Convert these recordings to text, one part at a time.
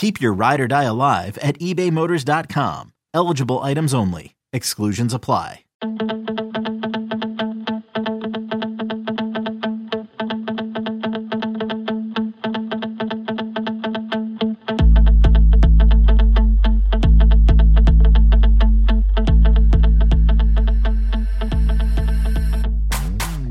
Keep your ride or die alive at ebaymotors.com. Eligible items only. Exclusions apply.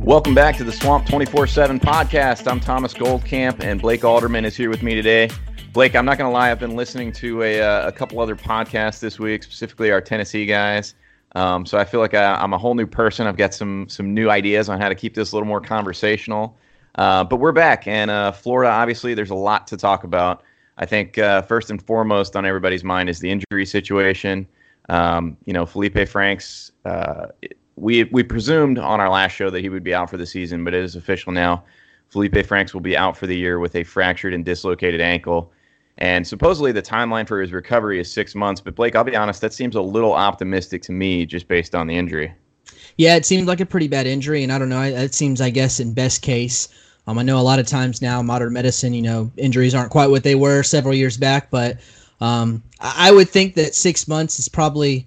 Welcome back to the Swamp 24 7 podcast. I'm Thomas Goldkamp, and Blake Alderman is here with me today. Blake, I'm not going to lie, I've been listening to a, uh, a couple other podcasts this week, specifically our Tennessee guys. Um, so I feel like I, am a whole new person. I've got some some new ideas on how to keep this a little more conversational. Uh, but we're back, and uh, Florida, obviously, there's a lot to talk about. I think uh, first and foremost on everybody's mind is the injury situation. Um, you know, Felipe Franks, uh, we we presumed on our last show that he would be out for the season, but it is official now. Felipe Franks will be out for the year with a fractured and dislocated ankle. And supposedly the timeline for his recovery is six months. But Blake, I'll be honest, that seems a little optimistic to me just based on the injury. Yeah, it seems like a pretty bad injury. And I don't know, it seems, I guess, in best case. Um, I know a lot of times now, modern medicine, you know, injuries aren't quite what they were several years back. But um, I would think that six months is probably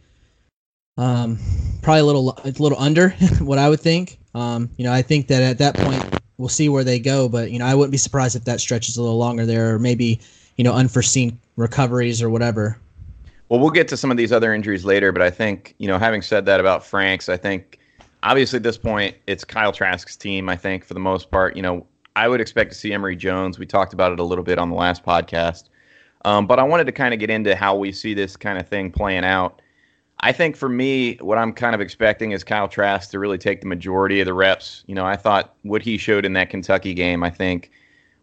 um, probably a little a little under what I would think. Um, you know, I think that at that point we'll see where they go, but you know, I wouldn't be surprised if that stretches a little longer there, or maybe you know unforeseen recoveries or whatever. Well, we'll get to some of these other injuries later, but I think you know, having said that about Franks, I think obviously at this point it's Kyle Trask's team. I think for the most part, you know, I would expect to see Emory Jones. We talked about it a little bit on the last podcast, um, but I wanted to kind of get into how we see this kind of thing playing out. I think for me, what I'm kind of expecting is Kyle Trask to really take the majority of the reps. You know, I thought what he showed in that Kentucky game, I think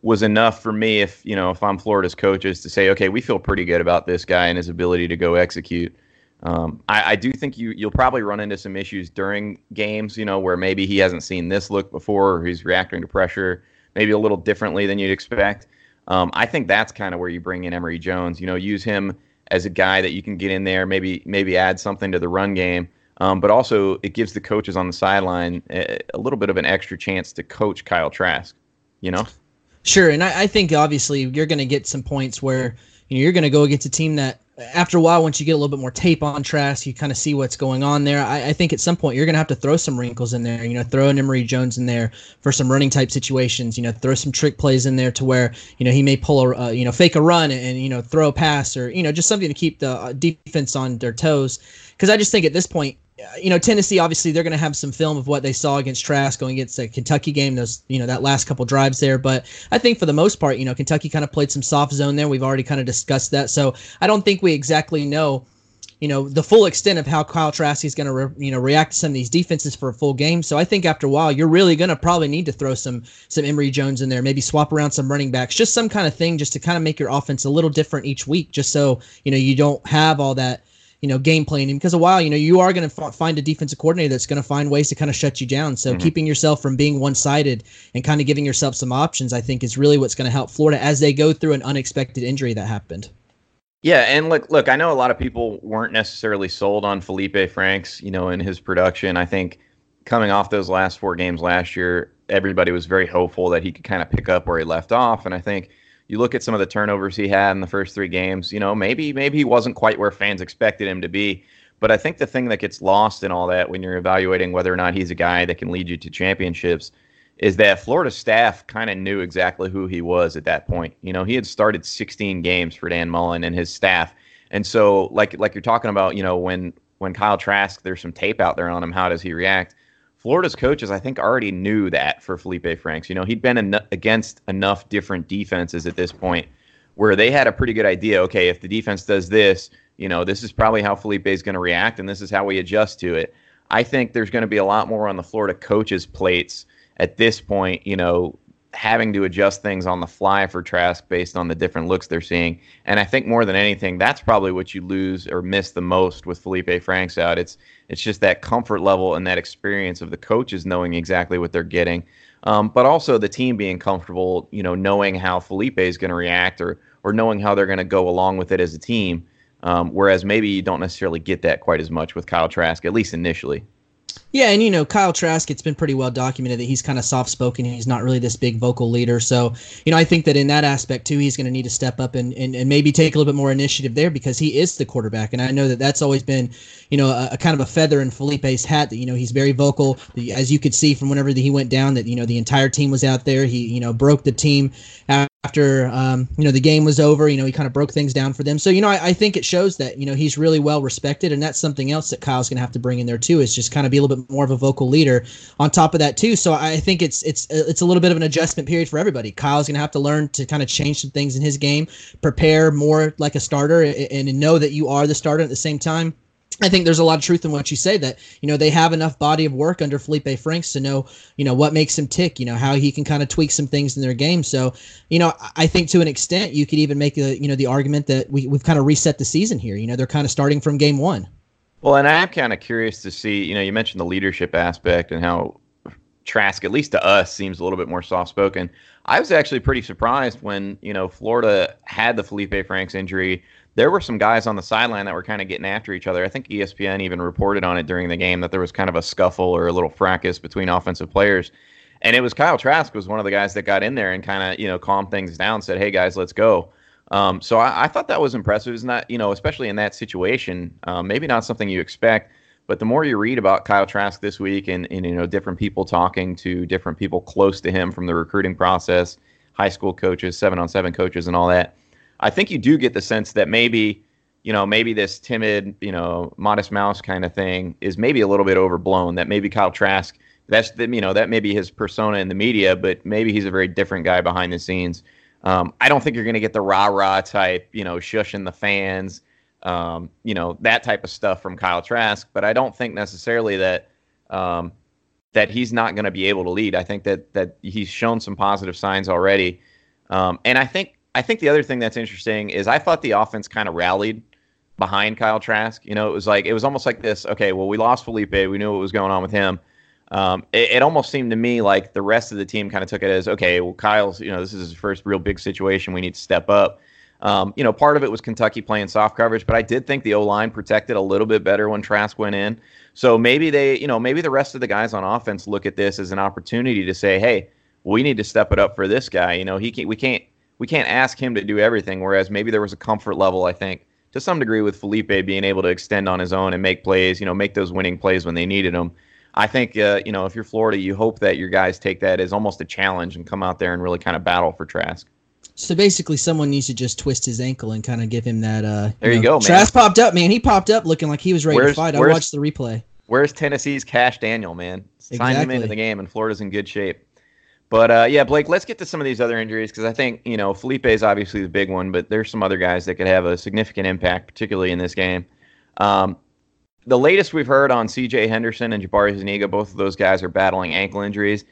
was enough for me if you know if I'm Florida's coaches to say, okay, we feel pretty good about this guy and his ability to go execute. Um, I, I, do think you you'll probably run into some issues during games, you know, where maybe he hasn't seen this look before, or he's reacting to pressure maybe a little differently than you'd expect. Um, I think that's kind of where you bring in Emory Jones. You know, use him as a guy that you can get in there, maybe maybe add something to the run game. Um, but also, it gives the coaches on the sideline a, a little bit of an extra chance to coach Kyle Trask. You know. Sure, and I, I think obviously you're going to get some points where you know you're going to go against a team that after a while, once you get a little bit more tape on Trask, you kind of see what's going on there. I, I think at some point you're going to have to throw some wrinkles in there. You know, throw an Emory Jones in there for some running type situations. You know, throw some trick plays in there to where you know he may pull a uh, you know fake a run and, you know throw a pass or you know just something to keep the uh, defense on their toes. Because I just think at this point you know, Tennessee obviously they're going to have some film of what they saw against Trask going against the Kentucky game. Those, you know, that last couple drives there. But I think for the most part, you know, Kentucky kind of played some soft zone there. We've already kind of discussed that, so I don't think we exactly know, you know, the full extent of how Kyle Trask is going to, re- you know, react to some of these defenses for a full game. So I think after a while, you're really going to probably need to throw some some Emory Jones in there, maybe swap around some running backs, just some kind of thing, just to kind of make your offense a little different each week, just so you know you don't have all that you know, game planning because a while, you know, you are going to f- find a defensive coordinator that's going to find ways to kind of shut you down. So mm-hmm. keeping yourself from being one sided and kind of giving yourself some options, I think, is really what's going to help Florida as they go through an unexpected injury that happened. Yeah, and look, look, I know a lot of people weren't necessarily sold on Felipe Franks, you know, in his production. I think coming off those last four games last year, everybody was very hopeful that he could kind of pick up where he left off, and I think you look at some of the turnovers he had in the first three games. You know, maybe maybe he wasn't quite where fans expected him to be. But I think the thing that gets lost in all that when you're evaluating whether or not he's a guy that can lead you to championships is that Florida staff kind of knew exactly who he was at that point. You know, he had started 16 games for Dan Mullen and his staff. And so like like you're talking about, you know, when when Kyle Trask, there's some tape out there on him, how does he react? Florida's coaches, I think, already knew that for Felipe Franks. You know, he'd been en- against enough different defenses at this point where they had a pretty good idea. Okay, if the defense does this, you know, this is probably how Felipe is going to react, and this is how we adjust to it. I think there's going to be a lot more on the Florida coaches' plates at this point. You know, having to adjust things on the fly for Trask based on the different looks they're seeing. And I think more than anything, that's probably what you lose or miss the most with Felipe Franks out. It's it's just that comfort level and that experience of the coaches knowing exactly what they're getting, um, but also the team being comfortable, you know, knowing how Felipe is going to react or or knowing how they're going to go along with it as a team. Um, whereas maybe you don't necessarily get that quite as much with Kyle Trask, at least initially. Yeah, and you know, Kyle Trask, it's been pretty well documented that he's kind of soft spoken. He's not really this big vocal leader. So, you know, I think that in that aspect too, he's going to need to step up and, and, and maybe take a little bit more initiative there because he is the quarterback. And I know that that's always been, you know, a, a kind of a feather in Felipe's hat that, you know, he's very vocal. As you could see from whenever he went down, that, you know, the entire team was out there. He, you know, broke the team after um, you know the game was over. You know, he kind of broke things down for them. So you know, I, I, think it shows that you know he's really well respected, and that's something else that Kyle's going to have to bring in there too. Is just kind of be a little bit more of a vocal leader on top of that too. So I think it's it's it's a little bit of an adjustment period for everybody. Kyle's going to have to learn to kind of change some things in his game, prepare more like a starter, and, and know that you are the starter at the same time I think there's a lot of truth in what you say that, you know, they have enough body of work under Felipe Franks to know, you know, what makes him tick, you know, how he can kind of tweak some things in their game. So, you know, I think to an extent you could even make the, you know, the argument that we, we've kind of reset the season here. You know, they're kind of starting from game one. Well, and I'm kind of curious to see, you know, you mentioned the leadership aspect and how Trask, at least to us, seems a little bit more soft spoken. I was actually pretty surprised when, you know, Florida had the Felipe Franks injury there were some guys on the sideline that were kind of getting after each other. I think ESPN even reported on it during the game that there was kind of a scuffle or a little fracas between offensive players. And it was Kyle Trask was one of the guys that got in there and kind of, you know, calmed things down, said, hey, guys, let's go. Um, so I, I, thought that was impressive. It's not, you know, especially in that situation, um, maybe not something you expect. But the more you read about Kyle Trask this week and, and, you know, different people talking to different people close to him from the recruiting process, high school coaches, seven on seven coaches, and all that, I think you do get the sense that maybe, you know, maybe this timid, you know, modest mouse kind of thing is maybe a little bit overblown. That maybe Kyle Trask, that's the, you know, that may be his persona in the media, but maybe he's a very different guy behind the scenes. Um, I don't think you're going to get the rah rah type, you know, shushing the fans, um, you know, that type of stuff from Kyle Trask. But I don't think necessarily that um, that he's not going to be able to lead. I think that that he's shown some positive signs already, um, and I think I think the other thing that's interesting is I thought the offense kind of rallied behind Kyle Trask. You know, it was like it was almost like this. Okay, well, we lost Felipe. We knew what was going on with him. Um, it, it, almost seemed to me like the rest of the team kind of took it as okay. Well, Kyle's you know this is his first real big situation. We need to step up. Um, you know, part of it was Kentucky playing soft coverage, but I did think the O line protected a little bit better when Trask went in. So maybe they, you know, maybe the rest of the guys on offense look at this as an opportunity to say, hey, we need to step it up for this guy. You know, he can't, we can't we can't ask him to do everything. Whereas maybe there was a comfort level, I think, to some degree with Felipe being able to extend on his own and make plays, you know, make those winning plays when they needed them. I think, uh, you know, if you're Florida, you hope that your guys take that as almost a challenge and come out there and really kind of battle for Trask. So basically, someone needs to just twist his ankle and kind of give him that. Uh, there you, know, go, man. Trask popped up, man. He popped up looking like he was ready where's, to fight. I watched the replay. Where's Tennessee's Cash Daniel, man? Sign exactly. him into the game, and Florida's in good shape. But uh, yeah, Blake, let's get to some of these other injuries because I think you know Felipe is obviously the big one, but there's some other guys that could have a significant impact, particularly in this game. Um, the latest we've heard on C.J. Henderson and Jabari Zuniga, both of those guys are battling ankle injuries,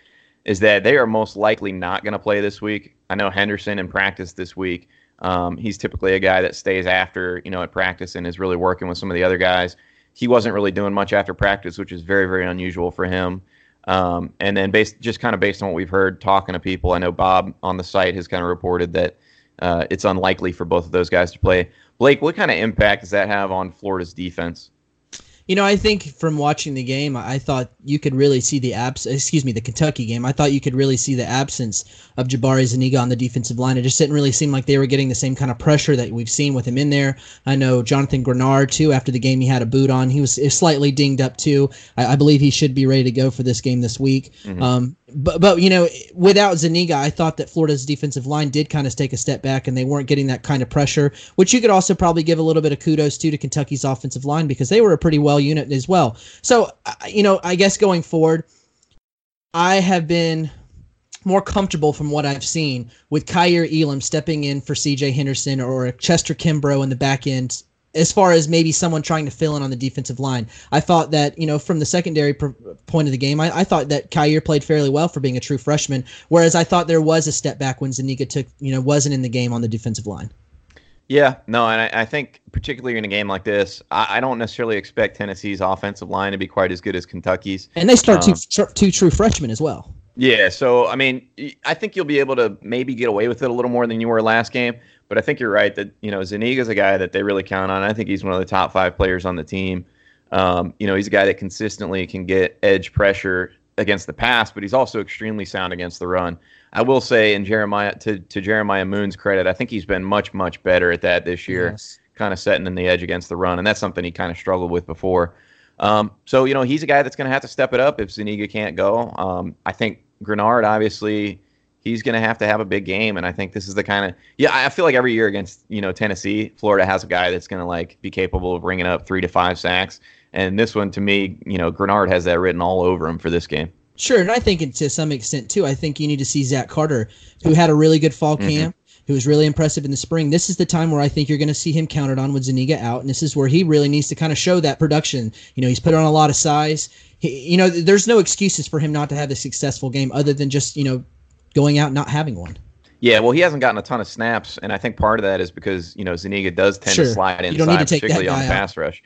is that they are most likely not going to play this week. I know Henderson in practice this week. Um, he's typically a guy that stays after you know at practice and is really working with some of the other guys. He wasn't really doing much after practice, which is very very unusual for him. Um, and then based just kind of based on what we've heard talking to people, I know Bob on the site has kind of reported that uh, it's unlikely for both of those guys to play. Blake, what kind of impact does that have on Florida's defense? You know, I think from watching the game, I thought you could really see the abs. Excuse me, the Kentucky game. I thought you could really see the absence of Jabari Zuniga on the defensive line. It just didn't really seem like they were getting the same kind of pressure that we've seen with him in there. I know Jonathan Greenard too. After the game, he had a boot on. He was slightly dinged up too. I, I believe he should be ready to go for this game this week. Mm-hmm. Um, but but you know, without Zuniga, I thought that Florida's defensive line did kind of take a step back, and they weren't getting that kind of pressure. Which you could also probably give a little bit of kudos to to Kentucky's offensive line because they were a pretty well unit as well. So you know, I guess going forward I have been more comfortable from what I've seen with Kaiir Elam stepping in for CJ Henderson or Chester Kimbrough in the back end as far as maybe someone trying to fill in on the defensive line. I thought that, you know, from the secondary pr- point of the game, I, I thought that Kaiir played fairly well for being a true freshman, whereas I thought there was a step back when Zuniga took, you know, wasn't in the game on the defensive line. Yeah, no, and I, I think particularly in a game like this, I, I, don't necessarily expect Tennessee's offensive line to be quite as good as Kentucky's. And they start um, two, two true freshmen as well. Yeah, so I mean, I think you'll be able to maybe get away with it a little more than you were last game. But I think you're right that you know Zuniga's a guy that they really count on. I think he's one of the top five players on the team. Um, you know, he's a guy that consistently can get edge pressure against the pass, but he's also extremely sound against the run. I will say, in Jeremiah to to Jeremiah Moon's credit, I think he's been much much better at that this year, yes. kind of setting in the edge against the run, and that's something he kind of struggled with before. Um, so you know, he's a guy that's going to have to step it up if Zuniga can't go. Um, I think Greenard obviously, he's going to have to have a big game. And I think this is the kind of yeah. I feel like every year against you know Tennessee, Florida has a guy that's going to like be capable of bringing up three to five sacks. And this one, to me, you know, Greenard has that written all over him for this game. Sure, and I think to some extent too. I think you need to see Zach Carter, who had a really good fall mm-hmm. camp. Who was really impressive in the spring? This is the time where I think you're going to see him counted on with Zuniga out, and this is where he really needs to kind of show that production. You know, he's put on a lot of size he, you know, there's no excuses for him not to have a successful game other than just you know going out not having one. Yeah, well, he hasn't gotten a ton of snaps, and I think part of that is because you know Zuniga does tend sure. to slide inside, to particularly on the pass rush.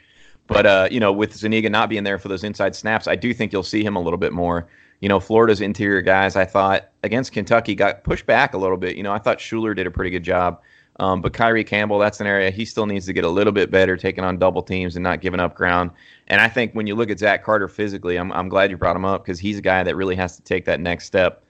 But uh, you know, with Zuniga not being there for those inside snaps, I do think you'll see him a little bit more. You know, Florida's interior guys, I thought against Kentucky got pushed back a little bit. You know, I thought Shuler did a pretty good job. Um, but Kyree Campbell, that's an area he still needs to get a little bit better, taking on double teams and not giving up ground. And I think when you look at Zach Carter physically, I'm, I'm glad you brought him up because he's a guy that really has to take that next step.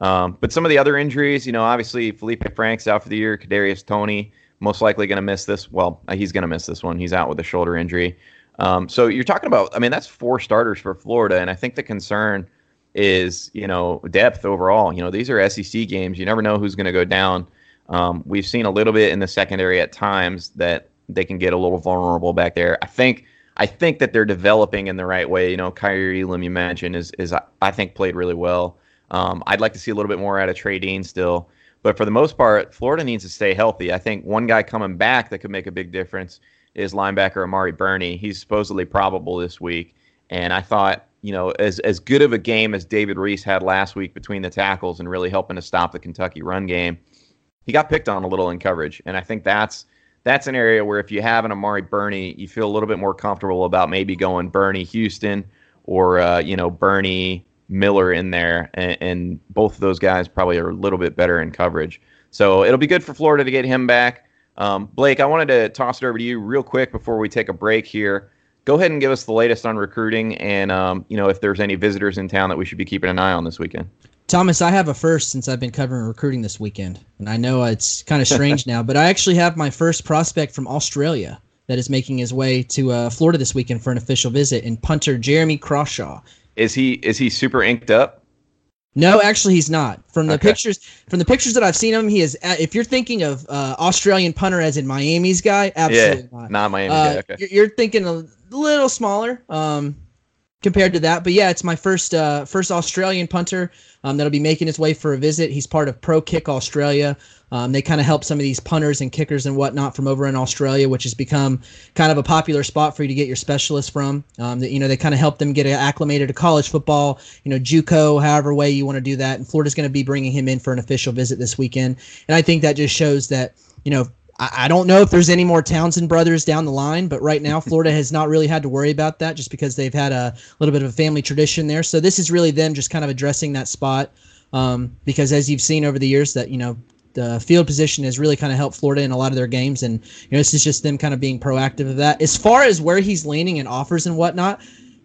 Um, but some of the other injuries, you know, obviously Felipe Frank's out for the year. Kadarius Toney most likely going to miss this. Well, he's going to miss this one. He's out with a shoulder injury. Um, so you're talking about, I mean, that's four starters for Florida, and I think the concern is, you know, depth overall. You know, these are SEC games. You never know who's going to go down. Um, we've seen a little bit in the secondary at times that they can get a little vulnerable back there. I think I think that they're developing in the right way. You know, Kaiir Elam, you mentioned, is is I think played really well. Um, I'd like to see a little bit more out of Trey Dean still, but for the most part, Florida needs to stay healthy. I think one guy coming back that could make a big difference is linebacker Amari Burney. He's supposedly probable this week, and I thought you know as as good of a game as David Reese had last week between the tackles and really helping to stop the Kentucky run game he got picked on a little in coverage, and I think that's that's an area where if you have an Amari Burney, you feel a little bit more comfortable about maybe going Burney Houston or uh, you know Burney Miller in there, and, and, both of those guys probably are a little bit better in coverage. So it'll be good for Florida to get him back. Um, Blake, I wanted to toss it over to you real quick before we take a break here. Go ahead and give us the latest on recruiting, and um, you know if there's any visitors in town that we should be keeping an eye on this weekend. Thomas, I have a first since I've been covering recruiting this weekend. And I know it's kind of strange now, but I actually have my first prospect from Australia that is making his way to uh, Florida this weekend for an official visit in punter Jeremy Crawshaw. Is he is he super inked up? No, actually, he's not. From the okay. pictures, from the pictures that I've seen him, he is. Uh, if you're thinking of uh, Australian punter as in Miami's guy, absolutely yeah, not. Not Miami uh, guy. Okay. You're, thinking a little smaller. Um, compared to that. But yeah, it's my first uh, first Australian punter um, that'll be making his way for a visit. He's part of Pro Kick Australia. Um, they kind of help some of these punters and kickers and whatnot from over in Australia, which has become kind of a popular spot for you to get your specialists from. Um, that you know they kind of help them get acclimated to college football, you know, JUCO, however way you want to do that. And Florida's going to be bringing him in for an official visit this weekend, and I think that just shows that you know I, don't know if there's any more Townsend brothers down the line, but right now Florida has not really had to worry about that just because they've had a little bit of a family tradition there. So this is really them just kind of addressing that spot um, because as you've seen over the years that you know the field position has really kind of helped Florida in a lot of their games, and you know this is just them kind of being proactive of that. As far as where he's leaning and offers and whatnot,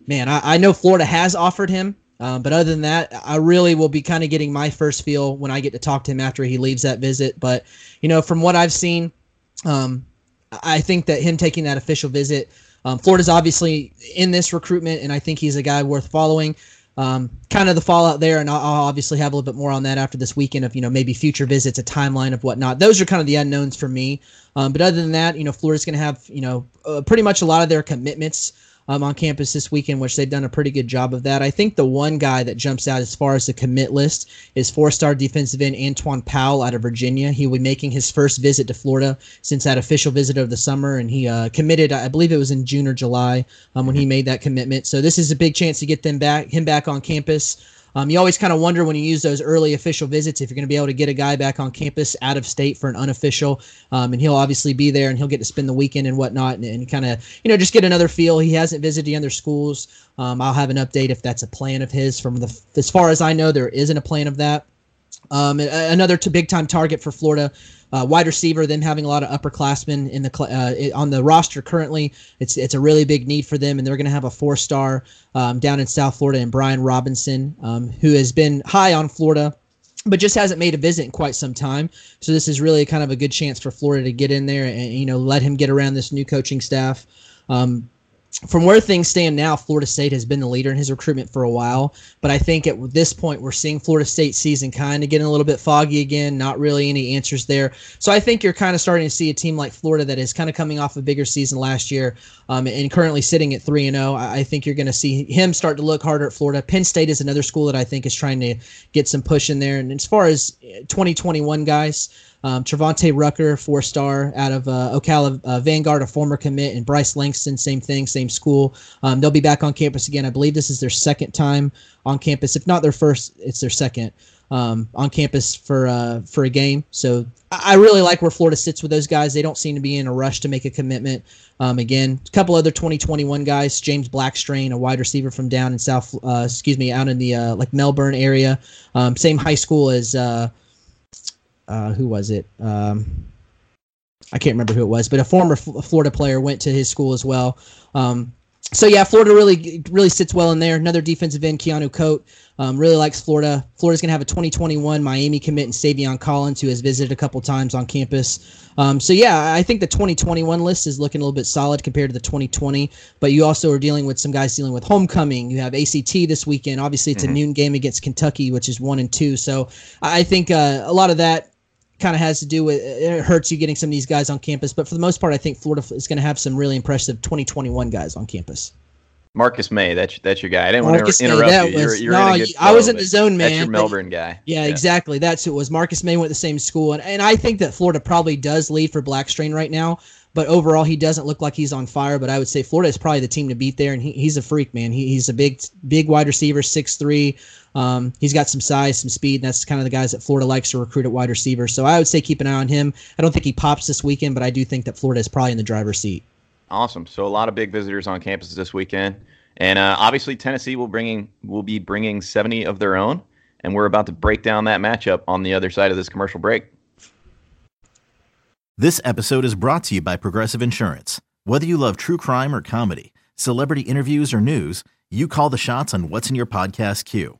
man, I, I know Florida has offered him. Um, but other than that, I really will be kind of getting my first feel when I get to talk to him after he leaves that visit. But you know, from what I've seen, um, I think that him taking that official visit, um, Florida's obviously in this recruitment, and I think he's a guy worth following. Um, kind of the fallout there, and I'll, obviously have a little bit more on that after this weekend of you know maybe future visits, a timeline of whatnot. Those are kind of the unknowns for me. Um, but other than that, you know, Florida's going to have you know uh, pretty much a lot of their commitments um, on campus this weekend, which they've done a pretty good job of that. I think the one guy that jumps out as far as the commit list is four-star defensive end Antwaun Powell out of Virginia. He will be making his first visit to Florida since that official visit of the summer, and he uh, committed. I believe it was in June or July um, when he made that commitment. So this is a big chance to get them back, him back on campus. Um, you always kind of wonder when you use those early official visits if you're going to be able to get a guy back on campus out of state for an unofficial. Um, and he'll obviously be there and he'll get to spend the weekend and whatnot and, and kind of, you know, just get another feel. He hasn't visited the other schools. Um, I'll have an update if that's a plan of his. From the as far as I know, there isn't a plan of that. Um, another big time target for Florida uh, wide receiver, them having a lot of upperclassmen in the uh, on the roster currently, it's it's a really big need for them, and they're going to have a four star um, down in South Florida and Brian Robinson, um, who has been high on Florida but just hasn't made a visit in quite some time. So this is really kind of a good chance for Florida to get in there and you know let him get around this new coaching staff. Um, from where things stand now, Florida State has been the leader in his recruitment for a while. But I think at this point, we're seeing Florida State season kind of getting a little bit foggy again. Not really any answers there. So I think you're kind of starting to see a team like Florida that is kind of coming off a bigger season last year um, and currently sitting at three and zero. Oh. I think you're going to see him start to look harder at Florida. Penn State is another school that I think is trying to get some push in there. And as far as 2021 guys. Um, Travante Rucker, four star out of uh, Ocala uh, Vanguard, a former commit, and Bryce Langston, same thing, same school. Um, they'll be back on campus again. I believe this is their second time on campus. If not their first, it's their second um, on campus for uh, for a game. So I really like where Florida sits with those guys. They don't seem to be in a rush to make a commitment. Um, again, a couple other 2021 guys. James Blackstrain, a wide receiver from down in South, uh, excuse me, out in the uh, like Melbourne area. Um, same high school as uh, uh, who was it? Um, I can't remember who it was, but a former F- Florida player went to his school as well. Um, so yeah, Florida really really sits well in there. Another defensive end, Keanu Koht, um, really likes Florida. Florida's going to have a 2021 Miami commit and Savion Collins, who has visited a couple times on campus. Um, so yeah, I think the 2021 list is looking a little bit solid compared to the 2020. But you also are dealing with some guys dealing with homecoming. You have ACT this weekend. Obviously, it's mm-hmm. a noon game against Kentucky, which is one and two. So I think uh, a lot of that kind of has to do with it hurts you getting some of these guys on campus. But for the most part, I think Florida is going to have some really impressive 2021 guys on campus. Marcus Maye, that's that's your guy. I didn't Marcus want to interrupt May, you. Was, you're, you're no, I was in the zone, man. That's your Melbourne guy. Yeah, yeah, exactly. That's who it was. Marcus Maye went to the same school, and, and I think that Florida probably does lead for Blackstrain right now. But overall, he doesn't look like he's on fire. But I would say Florida is probably the team to beat there, and he, he's a freak, man. He, he's a big, big wide receiver, six three. Um, he's got some size, some speed, and that's kind of the guys that Florida likes to recruit at wide receiver. So I would say keep an eye on him. I don't think he pops this weekend, but I do think that Florida is probably in the driver's seat. Awesome. So a lot of big visitors on campus this weekend, and uh, obviously Tennessee will bringing will be bringing 70 of their own, and we're about to break down that matchup on the other side of this commercial break. This episode is brought to you by Progressive Insurance. Whether you love true crime or comedy, celebrity interviews or news, you call the shots on what's in your podcast queue.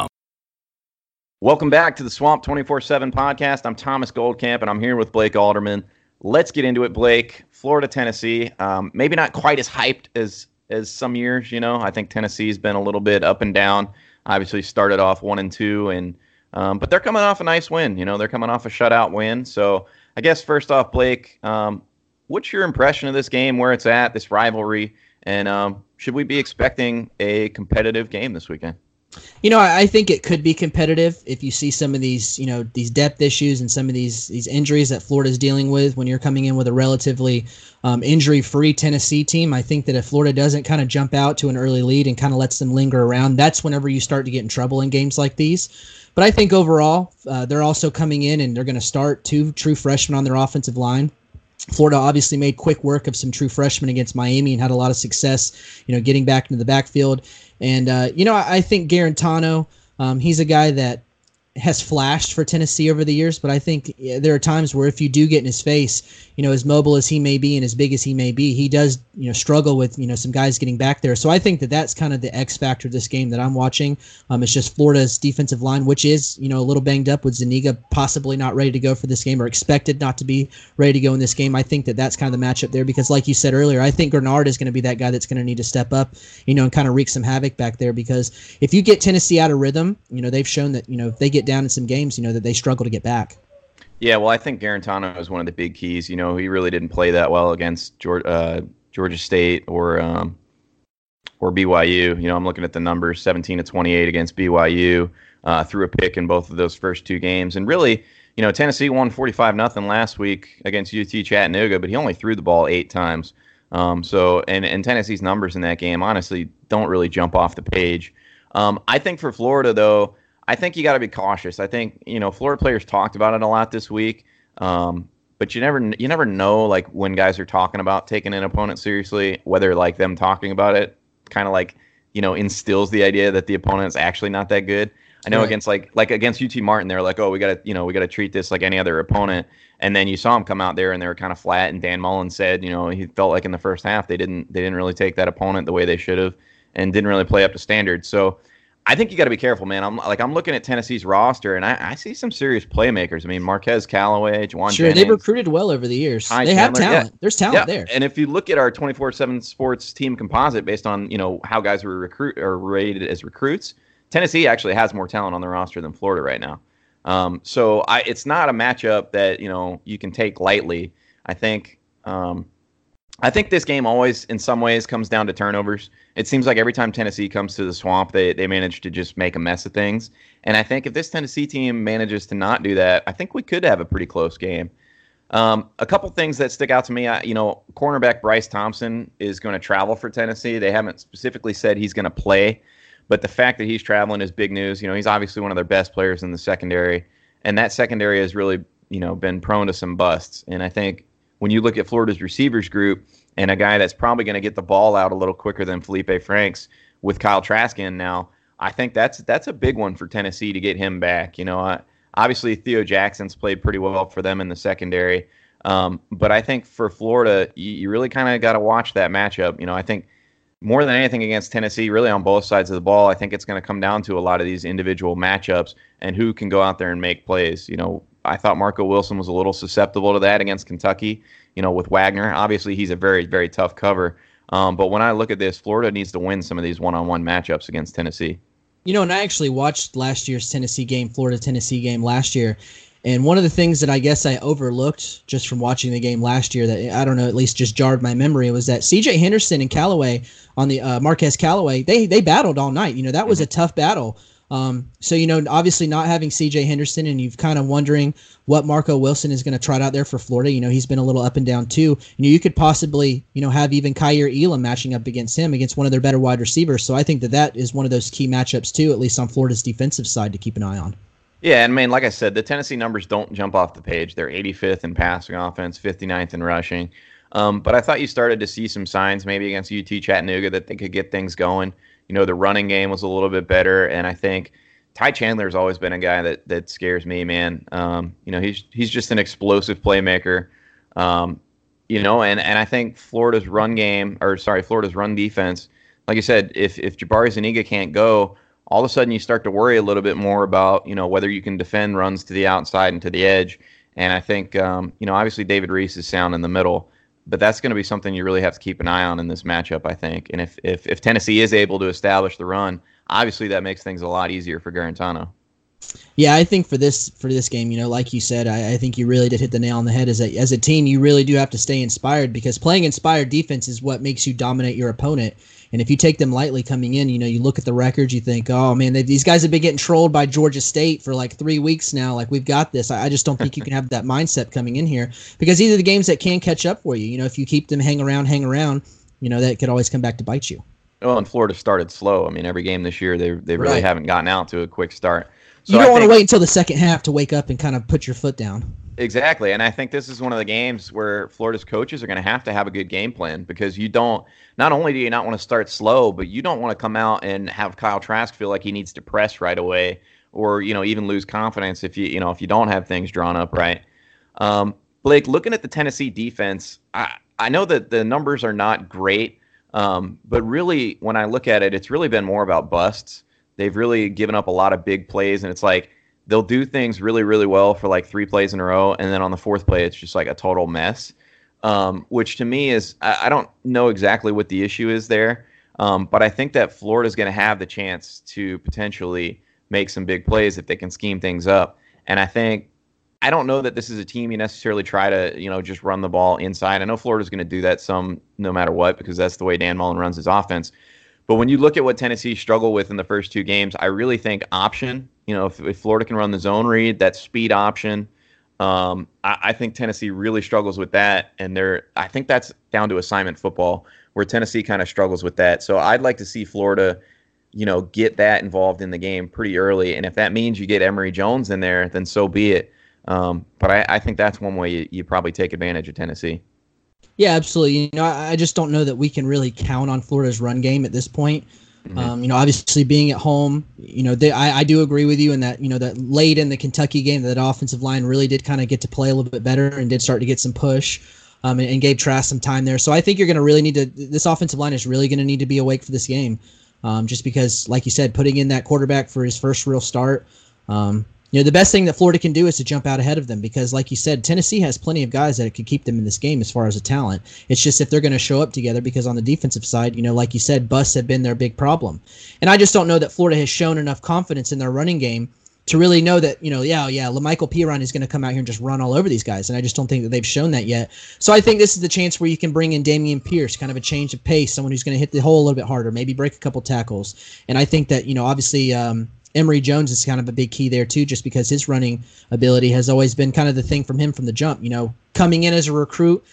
Welcome back to the Swamp 24 7 podcast. I'm Thomas Goldkamp and I'm here with Blake Alderman. Let's get into it, Blake. Florida, Tennessee. Um, maybe not quite as hyped as as some years. You know, I think Tennessee's been a little bit up and down. Obviously, started off one and two, and um, but they're coming off a nice win. You know, they're coming off a shutout win. So I guess first off, Blake, um, what's your impression of this game, where it's at, this rivalry, and um, should we be expecting a competitive game this weekend? You know, I, think it could be competitive if you see some of these, you know, these depth issues and some of these these injuries that Florida's dealing with when you're coming in with a relatively um, injury-free Tennessee team. I think that if Florida doesn't kind of jump out to an early lead and kind of lets them linger around, that's whenever you start to get in trouble in games like these. But I think overall, uh, they're also coming in and they're going to start two true freshmen on their offensive line. Florida obviously made quick work of some true freshmen against Miami and had a lot of success, you know, getting back into the backfield. And uh, you know, I, I think Guarantano, um, he's a guy that has flashed for Tennessee over the years, but I think there are times where if you do get in his face, you know, as mobile as he may be and as big as he may be, he does, you know, struggle with, you know, some guys getting back there. So I think that that's kind of the X factor of this game that I'm watching. Um, it's just Florida's defensive line, which is, you know, a little banged up with Zuniga possibly not ready to go for this game or expected not to be ready to go in this game. I think that that's kind of the matchup there because, like you said earlier, I think Greenard is going to be that guy that's going to need to step up, you know, and kind of wreak some havoc back there because if you get Tennessee out of rhythm, you know, they've shown that, you know, if they get down in some games, you know, that they struggle to get back. Yeah, well, I think Guarantano is one of the big keys. You know, he really didn't play that well against Georgia, uh, Georgia State or um, or BYU. You know, I'm looking at the numbers: 17 to 28 against BYU, uh, threw a pick in both of those first two games, and really, you know, Tennessee won 45 nothing last week against UT Chattanooga, but he only threw the ball eight times. Um, so, and and Tennessee's numbers in that game honestly don't really jump off the page. Um, I think for Florida though I think you got to be cautious. I think you know Florida players talked about it a lot this week, um, but you never you never know like when guys are talking about taking an opponent seriously, whether like them talking about it kind of like you know instills the idea that the opponent's actually not that good. I know right. against like like against UT Martin, they're like, oh, we got to you know we got to treat this like any other opponent. And then you saw them come out there and they were kind of flat. And Dan Mullen said, you know, he felt like in the first half they didn't they didn't really take that opponent the way they should have, and didn't really play up to standard. So I think you got to be careful, man. I'm like I'm looking at Tennessee's roster, and I, I see some serious playmakers. I mean, Marquez Callaway, Juwan. Sure, they've recruited well over the years. Ty they Chandler. have talent. Yeah. There's talent yeah. there. And if you look at our 24/7 Sports team composite, based on you know how guys were recruit or rated as recruits, Tennessee actually has more talent on the roster than Florida right now. Um, so I, it's not a matchup that you know you can take lightly. I think um, I think this game always, in some ways, comes down to turnovers. It seems like every time Tennessee comes to the swamp, they, they manage to just make a mess of things. And I think if this Tennessee team manages to not do that, I think we could have a pretty close game. Um, a couple things that stick out to me, I, you know, cornerback Bryce Thompson is going to travel for Tennessee. They haven't specifically said he's going to play, but the fact that he's traveling is big news. You know, he's obviously one of their best players in the secondary, and that secondary has really, you know, been prone to some busts. And I think when you look at Florida's receivers group and a guy that's probably going to get the ball out a little quicker than Felipe Franks with Kyle Trask in now, I think that's that's a big one for Tennessee to get him back. You know, uh, obviously Theo Jackson's played pretty well for them in the secondary, um, but I think for Florida, you, you really kind of got to watch that matchup. You know, I think more than anything against Tennessee, really on both sides of the ball, I think it's going to come down to a lot of these individual matchups and who can go out there and make plays. You know, I thought Marco Wilson was a little susceptible to that against Kentucky. You know, with Wagner, obviously he's a very very tough cover. Um, but when I look at this, Florida needs to win some of these one-on-one matchups against Tennessee. You know, and I actually watched last year's Tennessee game, Florida Tennessee game last year, and one of the things that I guess I overlooked just from watching the game last year that I don't know, at least just jarred my memory was that C.J. Henderson and Callaway on the uh, Marquez Callaway, they they battled all night. You know, that was mm-hmm. a tough battle. Um, so you know, obviously not having C.J. Henderson, and you've kind of wondering what Marco Wilson is going to trot out there for Florida. You know, he's been a little up and down too. You know, you could possibly you know have even Kaiir Elam matching up against him against one of their better wide receivers. So I think that that is one of those key matchups too, at least on Florida's defensive side to keep an eye on. Yeah, and I mean, like I said, the Tennessee numbers don't jump off the page. They're 85th in passing offense, 59th in rushing. Um, but I thought you started to see some signs maybe against UT Chattanooga that they could get things going. You know, the running game was a little bit better, and I think Ty Chandler has always been a guy that that scares me, man. Um, you know, he's he's just an explosive playmaker. Um, you know, and and I think Florida's run game, or sorry, Florida's run defense, like I said, if if Jabari Zuniga can't go, all of a sudden you start to worry a little bit more about you know whether you can defend runs to the outside and to the edge. And I think um, you know obviously David Reese is sound in the middle, but that's going to be something you really have to keep an eye on in this matchup. I think, and if if if Tennessee is able to establish the run obviously that makes things a lot easier for Guarantano. Yeah, I think for this for this game, you know, like you said, I, I, think you really did hit the nail on the head. As a as a team, you really do have to stay inspired because playing inspired defense is what makes you dominate your opponent. And if you take them lightly coming in, you know, you look at the records, you think, oh man, these guys have been getting trolled by Georgia State for like three weeks now. Like we've got this. I, I just don't think you can have that mindset coming in here because these are the games that can catch up for you. You know, if you keep them hang around, hang around, you know, that could always come back to bite you. Well, and Florida started slow. I mean, every game this year, they they really right. haven't gotten out to a quick start. So you don't want to wait until the second half to wake up and kind of put your foot down. Exactly. And I think this is one of the games where Florida's coaches are going to have to have a good game plan because you don't, not only do you not want to start slow, but you don't want to come out and have Kyle Trask feel like he needs to press right away or, you know, even lose confidence if you, you know, if you don't have things drawn up right. Um, Blake, looking at the Tennessee defense, I, I know that the numbers are not great, um, but really, when I look at it, it's really been more about busts. They've really given up a lot of big plays, and it's like they'll do things really, really well for like three plays in a row, and then on the fourth play, it's just like a total mess. Um, which to me is I, I, don't know exactly what the issue is there, um, but I think that Florida's going to have the chance to potentially make some big plays if they can scheme things up. And I think I don't know that this is a team you necessarily try to you know just run the ball inside. I know Florida's going to do that some no matter what because that's the way Dan Mullen runs his offense. But when you look at what Tennessee struggled with in the first two games, I really think option. You know, if, if Florida can run the zone read, that speed option. Um, I, I, think Tennessee really struggles with that, and they're. I think that's down to assignment football, where Tennessee kind of struggles with that. So I'd like to see Florida, you know, get that involved in the game pretty early, and if that means you get Emory Jones in there, then so be it. Um, but I, I, think that's one way you, you probably take advantage of Tennessee. Yeah, absolutely. You know, I just don't know that we can really count on Florida's run game at this point. Mm-hmm. Um, you know, obviously being at home, you know, they, I, I do agree with you in that, you know, that late in the Kentucky game, that offensive line really did kind of get to play a little bit better and did start to get some push um, and, and gave Trask some time there. So I think you're going to really need to, this offensive line is really going to need to be awake for this game. Um, just because, like you said, putting in that quarterback for his first real start, um, you know, the best thing that Florida can do is to jump out ahead of them because, like you said, Tennessee has plenty of guys that could keep them in this game as far as a talent. It's just if they're going to show up together because on the defensive side, you know, like you said, busts have been their big problem. And I just don't know that Florida has shown enough confidence in their running game to really know that, you know, yeah, yeah, Lamical Perine is going to come out here and just run all over these guys. And I just don't think that they've shown that yet. So I think this is the chance where you can bring in Dameon Pierce, kind of a change of pace, someone who's going to hit the hole a little bit harder, maybe break a couple tackles. And I think that, you know, obviously, um, Emory Jones is kind of a big key there too, just because his running ability has always been kind of the thing from him from the jump. You know, coming in as a recruit,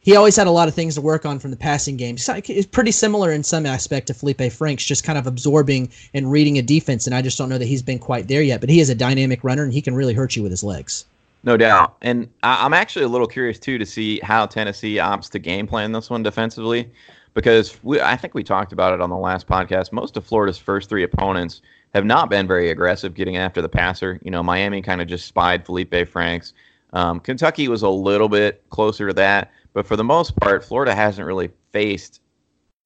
he always had a lot of things to work on from the passing game. It's pretty similar in some aspect to Felipe Franks, just kind of absorbing and reading a defense. And I just don't know that he's been quite there yet. But he is a dynamic runner, and he can really hurt you with his legs. No doubt. And I'm actually a little curious too to see how Tennessee opts to game plan this one defensively, because we, I think we talked about it on the last podcast. Most of Florida's first three opponents have not been very aggressive getting after the passer. You know, Miami kind of just spied Felipe Franks. Um, Kentucky was a little bit closer to that, but for the most part, Florida hasn't really faced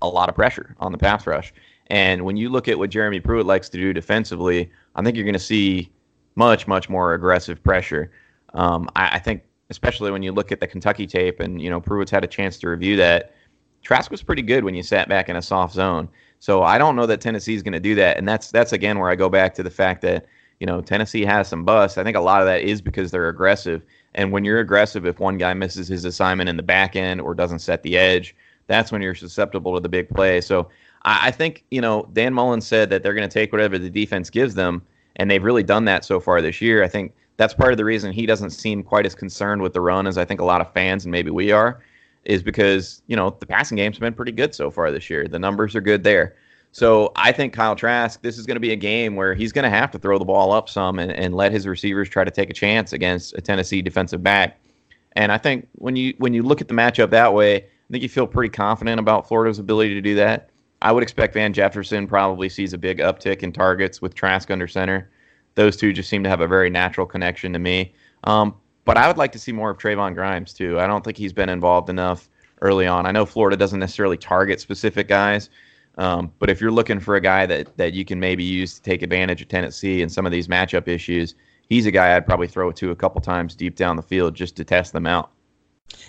a lot of pressure on the pass rush. And when you look at what Jeremy Pruitt likes to do defensively, I think you're going to see much, much more aggressive pressure. Um, I, I, think, especially when you look at the Kentucky tape, and you know Pruitt's had a chance to review that. Trask was pretty good when you sat back in a soft zone. So I don't know that Tennessee is going to do that, and that's that's again where I go back to the fact that you know Tennessee has some busts. I think a lot of that is because they're aggressive, and when you're aggressive, if one guy misses his assignment in the back end or doesn't set the edge, that's when you're susceptible to the big play. So I, I think you know Dan Mullen said that they're going to take whatever the defense gives them, and they've really done that so far this year. I think that's part of the reason he doesn't seem quite as concerned with the run as I think a lot of fans and maybe we are is because you know the passing game's been pretty good so far this year. The numbers are good there. So I think Kyle Trask, this is going to be a game where he's going to have to throw the ball up some and, and let his receivers try to take a chance against a Tennessee defensive back. And I think when you when you look at the matchup that way, I think you feel pretty confident about Florida's ability to do that. I would expect Van Jefferson probably sees a big uptick in targets with Trask under center. Those two just seem to have a very natural connection to me. Um, but I would like to see more of Trevon Grimes too. I don't think he's been involved enough early on. I know Florida doesn't necessarily target specific guys, um, but if you're looking for a guy that that you can maybe use to take advantage of Tennessee and some of these matchup issues, he's a guy I'd probably throw it to a couple times deep down the field just to test them out.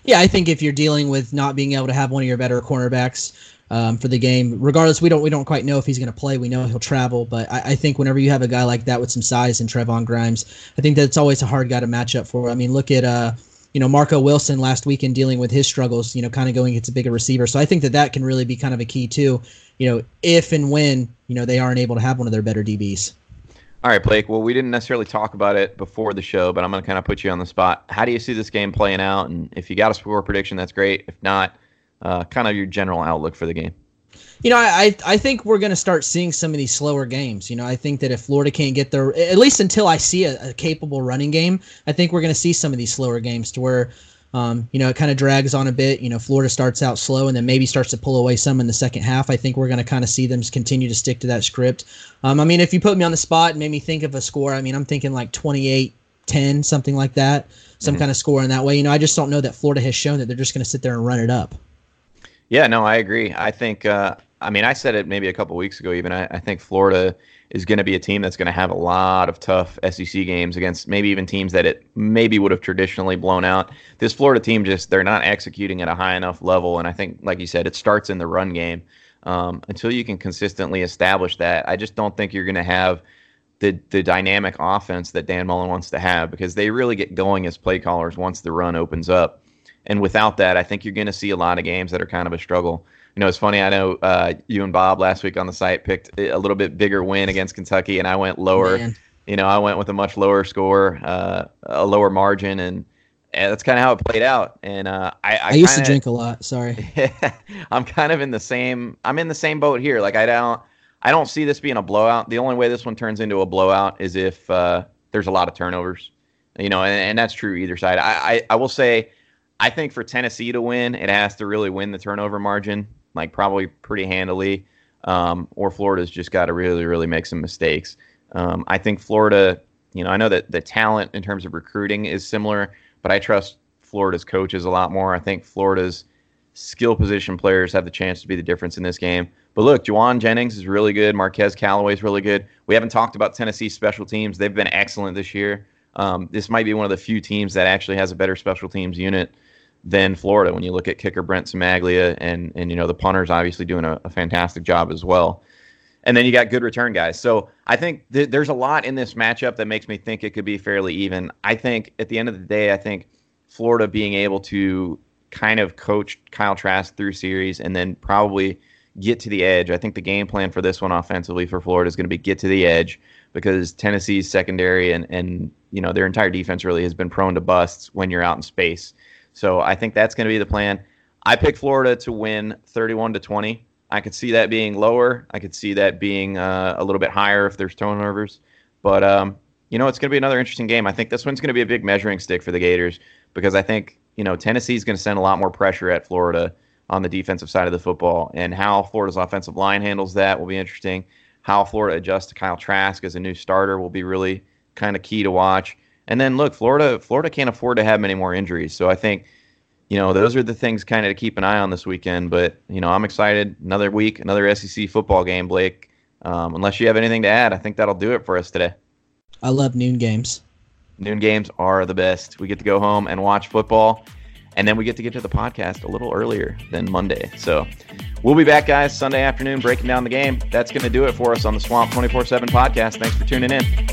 Yeah, I think if you're dealing with not being able to have one of your better cornerbacks um, for the game, regardless, we don't we don't quite know if he's going to play. We know he'll travel, but I, I, think whenever you have a guy like that with some size and Trevon Grimes, I think that's always a hard guy to match up for. I mean, look at uh, you know, Marco Wilson last weekend dealing with his struggles, you know, kind of going against a bigger receiver. So I think that that can really be kind of a key too, you know, if and when, you know, they aren't able to have one of their better DBs. All right, Blake. Well, we didn't necessarily talk about it before the show, but I'm going to kind of put you on the spot. How do you see this game playing out? And if you got a score prediction, that's great. If not, uh, kind of your general outlook for the game. You know, I I think we're going to start seeing some of these slower games. You know, I think that if Florida can't get their at least until I see a, a capable running game, I think we're going to see some of these slower games to where um, you know, it kind of drags on a bit. You know, Florida starts out slow and then maybe starts to pull away some in the second half. I think we're going to kind of see them continue to stick to that script. Um, I mean, if you put me on the spot and made me think of a score, I mean, I'm thinking like 28 10, something like that, some mm-hmm. kind of score in that way. You know, I just don't know that Florida has shown that they're just going to sit there and run it up. Yeah, no, I agree. I think, uh, I mean, I said it maybe a couple weeks ago, even. I, I think Florida is going to be a team that's going to have a lot of tough SEC games against maybe even teams that it maybe would have traditionally blown out. This Florida team just they're not executing at a high enough level, and I think, like you said, it starts in the run game. Um, until you can consistently establish that, I just don't think you're going to have the the dynamic offense that Dan Mullen wants to have because they really get going as play callers once the run opens up. And without that, I think you're going to see a lot of games that are kind of a struggle you know, it's funny. I know uh, you and Bob last week on the site picked a little bit bigger win against Kentucky, and I went lower. Man. You know, I went with a much lower score, uh, a lower margin, and, and that's kind of how it played out. And uh, I, I, I, used kinda, to drink a lot. Sorry. I'm kind of in the same. I'm in the same boat here. Like I don't, I don't see this being a blowout. The only way this one turns into a blowout is if uh, there's a lot of turnovers. You know, and, and that's true either side. I, I, I will say. I think for Tennessee to win, it has to really win the turnover margin like probably pretty handily. Um, or Florida's just got to really, really make some mistakes. Um, I think Florida, you know, I know that the talent in terms of recruiting is similar, but I trust Florida's coaches a lot more. I think Florida's skill position players have the chance to be the difference in this game. But look, Jauan Jennings is really good. Marquez Callaway is really good. We haven't talked about Tennessee special teams. They've been excellent this year. Um, this might be one of the few teams that actually has a better special teams unit than Florida when you look at kicker Brent Cimaglia and and you know the punters obviously doing a, a fantastic job as well. And then you got good return guys. So I think th- there's a lot in this matchup that makes me think it could be fairly even. I think at the end of the day, I think Florida being able to kind of coach Kyle Trask through series and then probably get to the edge. I think the game plan for this one offensively for Florida is going to be get to the edge because Tennessee's secondary and and you know their entire defense really has been prone to busts when you're out in space. So I think that's going to be the plan. I pick Florida to win 31 to 20. I could see that being lower. I could see that being uh, a little bit higher if there's turnovers. But um, you know, it's going to be another interesting game. I think this one's going to be a big measuring stick for the Gators because I think you know Tennessee's going to send a lot more pressure at Florida on the defensive side of the football, and how Florida's offensive line handles that will be interesting. How Florida adjusts to Kyle Trask as a new starter will be really kind of key to watch. And then look, Florida Florida can't afford to have many more injuries. So I think, you know, those are the things kind of to keep an eye on this weekend. But you know, I'm excited. Another week, another SEC football game, Blake. Um, unless you have anything to add, I think that'll do it for us today. I love noon games. Noon games are the best. We get to go home and watch football, and then we get to get to the podcast a little earlier than Monday. So we'll be back, guys, Sunday afternoon, breaking down the game. That's going to do it for us on the Swamp 24 7 podcast. Thanks for tuning in.